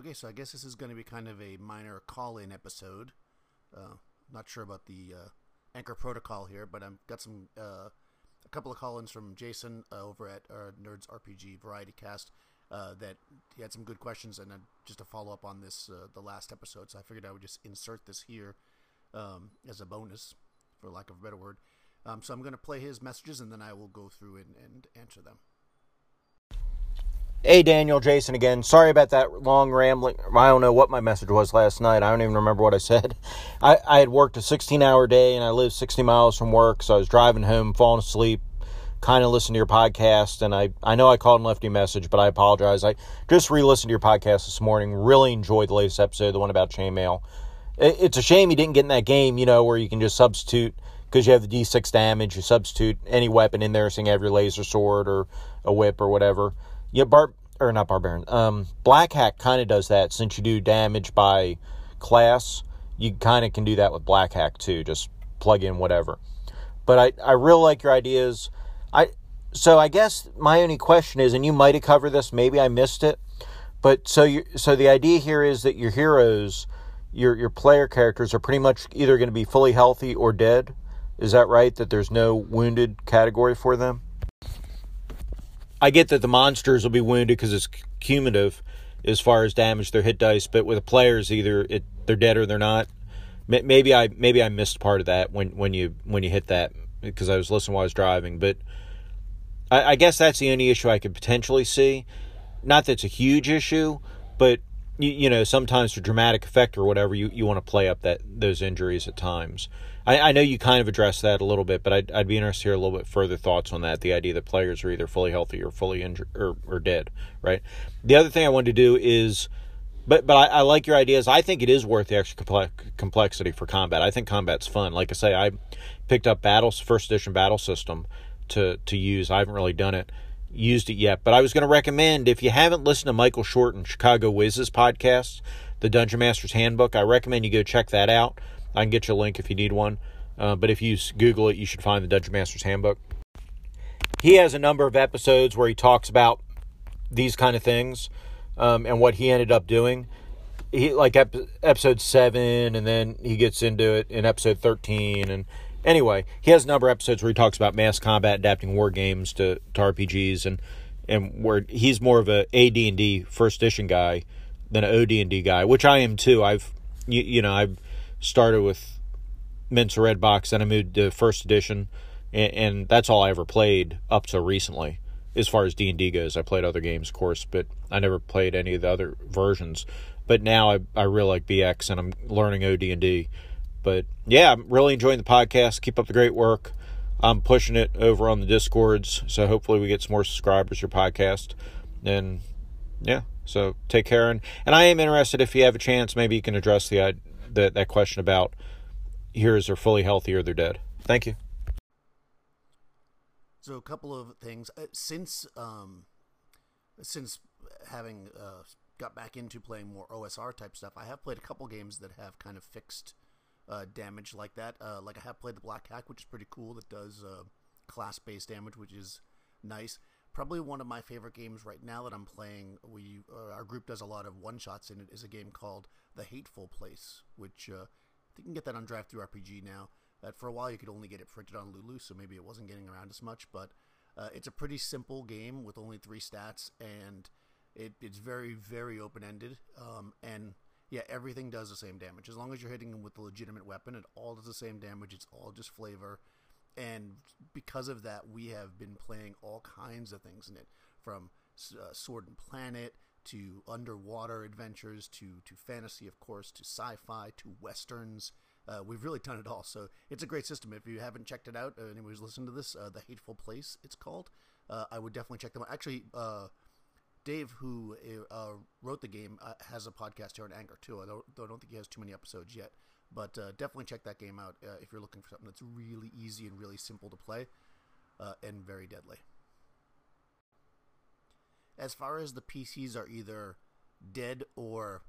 Okay, so I guess this is going to be kind of a minor call-in episode. Uh, not sure about the uh, Anchor protocol here, but I've got some uh, a couple of call-ins from Jason uh, over at uh, Nerds RPG Variety Cast uh, that he had some good questions, and just a follow up on this the last episode. So I figured I would just insert this here um, as a bonus, for lack of a better word. Um, so I'm going to play his messages, and then I will go through and, and answer them. Hey, Daniel, Jason again. Sorry about that long rambling. I don't know what my message was last night. I don't even remember what I said. I, I had worked a 16 hour day and I lived 60 miles from work, so I was driving home, falling asleep, kind of listening to your podcast. And I, I know I called and left you a message, but I apologize. I just re listened to your podcast this morning. Really enjoyed the latest episode, the one about chainmail. It, it's a shame you didn't get in that game, you know, where you can just substitute because you have the d6 damage, you substitute any weapon in there, so you have your laser sword or a whip or whatever. Yeah, Bar or not barbarian. Um, Black Hack kind of does that since you do damage by class. You kind of can do that with Black Hack too. Just plug in whatever. But I I really like your ideas. I so I guess my only question is, and you might have covered this, maybe I missed it. But so you so the idea here is that your heroes, your your player characters are pretty much either going to be fully healthy or dead. Is that right? That there's no wounded category for them? I get that the monsters will be wounded because it's cumulative as far as damage their hit dice, but with the players, either it, they're dead or they're not. Maybe I maybe I missed part of that when, when you when you hit that because I was listening while I was driving. But I, I guess that's the only issue I could potentially see. Not that it's a huge issue, but you, you know sometimes for dramatic effect or whatever, you, you want to play up that those injuries at times. I, I know you kind of addressed that a little bit, but I'd, I'd be interested to hear a little bit further thoughts on that. The idea that players are either fully healthy or fully injured or, or dead, right? The other thing I wanted to do is, but but I, I like your ideas. I think it is worth the extra complexity for combat. I think combat's fun. Like I say, I picked up battles first edition battle system to to use. I haven't really done it used it yet, but I was going to recommend if you haven't listened to Michael Shorten Chicago Wiz's podcast, the Dungeon Master's Handbook, I recommend you go check that out. I can get you a link if you need one. Uh, but if you Google it, you should find the Dungeon Master's Handbook. He has a number of episodes where he talks about these kind of things um, and what he ended up doing. He like ep- episode seven, and then he gets into it in episode thirteen. And anyway, he has a number of episodes where he talks about mass combat, adapting war games to, to RPGs, and and where he's more of a AD and D first edition guy than an OD and D guy, which I am too. I've you, you know I've started with Mentzer Red Box, then I moved to First Edition, and, and that's all I ever played up to recently. As far as D and D goes, I played other games, of course, but I never played any of the other versions. But now I I really like BX, and I'm learning OD and D. But yeah, I'm really enjoying the podcast. Keep up the great work. I'm pushing it over on the discords, so hopefully we get some more subscribers to your podcast. And yeah, so take care. And, and I am interested if you have a chance, maybe you can address the that that question about here's they're fully healthy or they're dead. Thank you. So a couple of things uh, since um, since having uh, got back into playing more OSR type stuff, I have played a couple games that have kind of fixed uh, damage like that. Uh, like I have played the Black Hack, which is pretty cool. That does uh, class based damage, which is nice. Probably one of my favorite games right now that I'm playing. We uh, our group does a lot of one shots in it. Is a game called The Hateful Place, which uh, you can get that on DriveThruRPG now. That for a while you could only get it printed on Lulu, so maybe it wasn't getting around as much. But uh, it's a pretty simple game with only three stats, and it, it's very very open ended. Um, and yeah, everything does the same damage as long as you're hitting them with a legitimate weapon. It all does the same damage. It's all just flavor and because of that, we have been playing all kinds of things in it, from uh, Sword and Planet to underwater adventures to to fantasy, of course, to sci-fi to westerns. Uh, we've really done it all. So it's a great system. If you haven't checked it out, uh, anybody's listening to this, uh, the Hateful Place, it's called. Uh, I would definitely check them out. Actually, uh, Dave, who uh, wrote the game, has a podcast here on Anchor too. I don't, I don't think he has too many episodes yet. But uh, definitely check that game out uh, if you're looking for something that's really easy and really simple to play uh, and very deadly. As far as the PCs are either dead or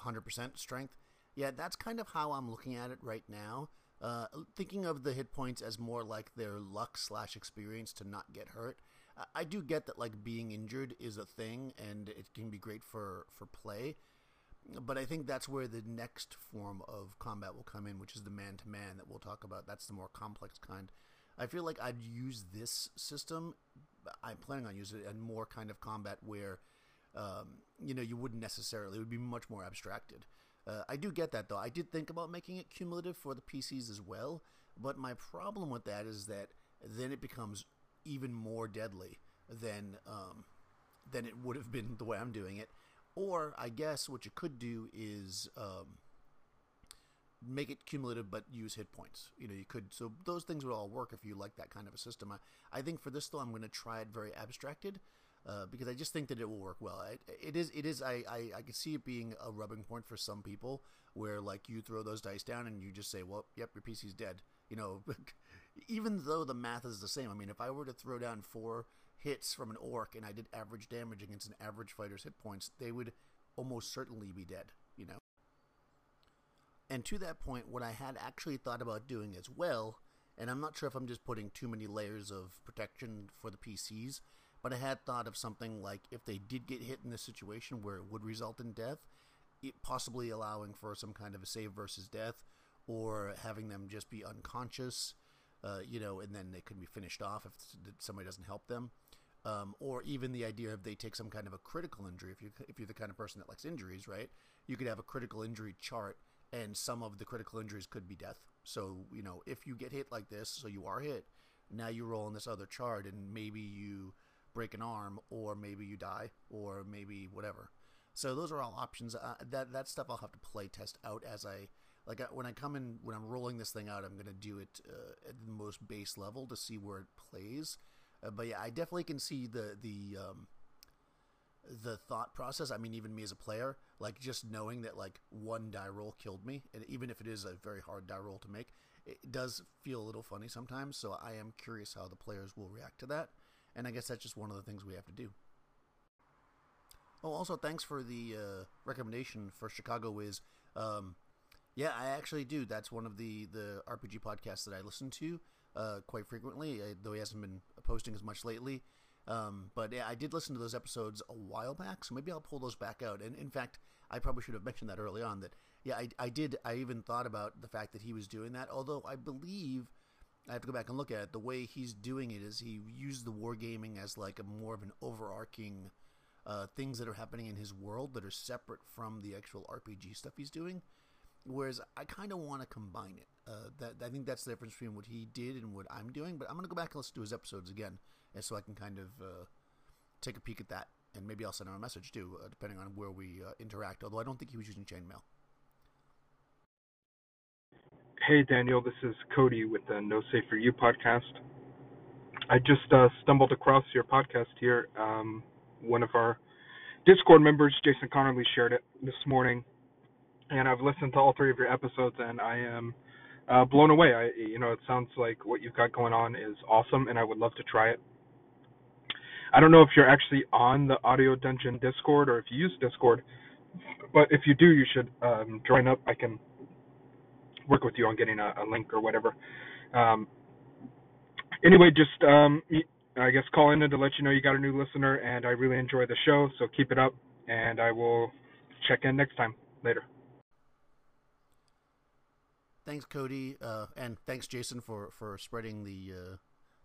100% strength, yeah, that's kind of how I'm looking at it right now. Uh, thinking of the hit points as more like their luck slash experience to not get hurt. I do get that like being injured is a thing and it can be great for for play, but I think that's where the next form of combat will come in, which is the man to man that we'll talk about. That's the more complex kind. I feel like I'd use this system. I'm planning on using it in more kind of combat where, um, you know, you wouldn't necessarily. It would be much more abstracted. Uh, I do get that though. I did think about making it cumulative for the PCs as well, but my problem with that is that then it becomes even more deadly than um, than it would have been the way I'm doing it. Or I guess what you could do is um, make it cumulative but use hit points. You know, you could so those things would all work if you like that kind of a system. I, I think for this though, I'm going to try it very abstracted. Uh, because I just think that it will work well. It, it is, it is. I, I, I can see it being a rubbing point for some people, where like you throw those dice down and you just say, "Well, yep, your PC's dead." You know, even though the math is the same. I mean, if I were to throw down four hits from an orc and I did average damage against an average fighter's hit points, they would almost certainly be dead, you know? And to that point, what I had actually thought about doing as well, and I'm not sure if I'm just putting too many layers of protection for the PCs, but I had thought of something like if they did get hit in this situation where it would result in death, it possibly allowing for some kind of a save versus death, or having them just be unconscious, uh, you know, and then they could be finished off if somebody doesn't help them um, or even the idea of they take some kind of a critical injury. If you if you're the kind of person that likes injuries, right? You could have a critical injury chart, and some of the critical injuries could be death. So you know, if you get hit like this, so you are hit, now you roll on this other chart, and maybe you break an arm, or maybe you die, or maybe whatever. So those are all options. Uh, that that stuff I'll have to play test out as I like when I come in when I'm rolling this thing out. I'm to do it uh, at the most base level to see where it plays uh, but yeah, I definitely can see the the um, the thought process. I mean, even me as a player, like just knowing that like one die roll killed me, and even if it is a very hard die roll to make, it does feel a little funny sometimes. So I am curious how the players will react to that, and I guess that's just one of the things we have to do. Oh, also thanks for the uh, recommendation for Chicago Wiz. Um, yeah, I actually do. That's one of the the RPG podcasts that I listen to uh, quite frequently, uh, though he hasn't been posting as much lately. Um, but yeah, I did listen to those episodes a while back, so maybe I'll pull those back out. And in fact, I probably should have mentioned that early on. That yeah, I, I did. I even thought about the fact that he was doing that. Although I believe I have to go back and look at it. The way he's doing it is he used the wargaming as like a more of an overarching uh, things that are happening in his world that are separate from the actual RPG stuff he's doing. Whereas I kind of want to combine it. Uh, that I think that's the difference between what he did and what I'm doing. But I'm to go back and listen to his episodes again, and so I can kind of uh, take a peek at that, and maybe I'll send him a message too, uh, depending on where we uh, interact. Although I don't think he was using chainmail. Hey Daniel, this is Cody with the No Safe for You podcast. I just uh, stumbled across your podcast here. Um, one of our Discord members, Jason Connerly, shared it this morning and I've listened to all three of your episodes, and I am uh, blown away. I, you know, it sounds like what you've got going on is awesome, and I would love to try it. I don't know if you're actually on the Audio Dungeon Discord or if you use Discord, but if you do, you should um, join up. I can work with you on getting a, a link or whatever. Um, anyway, just um, I guess call in to let you know you got a new listener, and I really enjoy the show. So keep it up, and I will check in next time. Later. Thanks, Cody, uh, and thanks, Jason, for for spreading the uh,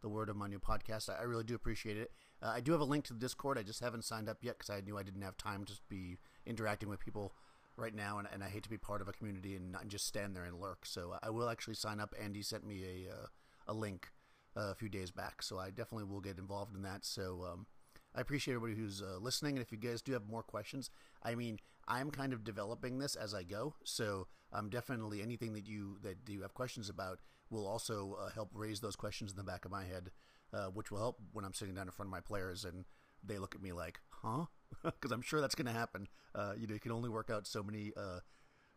the word of my new podcast. I, I really do appreciate it. Uh, I do have a link to the Discord. I just haven't signed up yet because I knew I didn't have time to be interacting with people right now, and, and I hate to be part of a community and not just stand there and lurk. So I will actually sign up. Andy sent me a uh, a link uh, a few days back, so I definitely will get involved in that. So um, I appreciate everybody who's uh, listening, and if you guys do have more questions, I mean, I'm kind of developing this as I go, so um, definitely anything that you that you have questions about will also uh, help raise those questions in the back of my head, uh, which will help when I'm sitting down in front of my players and they look at me like, "Huh?" Because I'm sure that's going to happen. Uh, you know, you can only work out so many uh,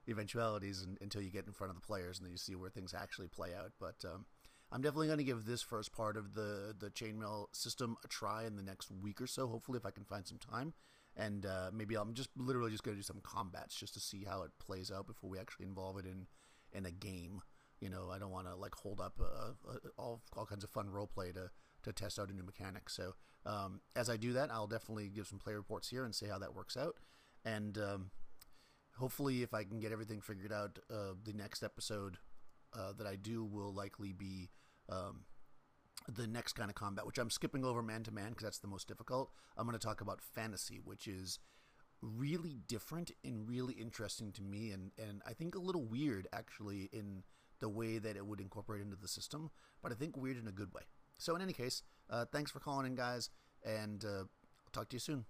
eventualities and, until you get in front of the players and then you see where things actually play out. But um, I'm definitely going to give this first part of the the chainmail system a try in the next week or so. Hopefully, if I can find some time and uh, maybe I'm just literally just going to do some combats just to see how it plays out before we actually involve it in in a game. You know, I don't want to like hold up uh, uh, all all kinds of fun roleplay to to test out a new mechanic. So um, as I do that, I'll definitely give some play reports here and see how that works out. And um, hopefully, if I can get everything figured out, uh, the next episode uh, that I do will likely be um, the next kind of combat, which I'm skipping over man to man because that's the most difficult. I'm going to talk about fantasy, which is really different and really interesting to me, and and I think a little weird actually in the way that it would incorporate into the system, but I think weird in a good way. So in any case, uh, thanks for calling in, guys, and uh, I'll talk to you soon.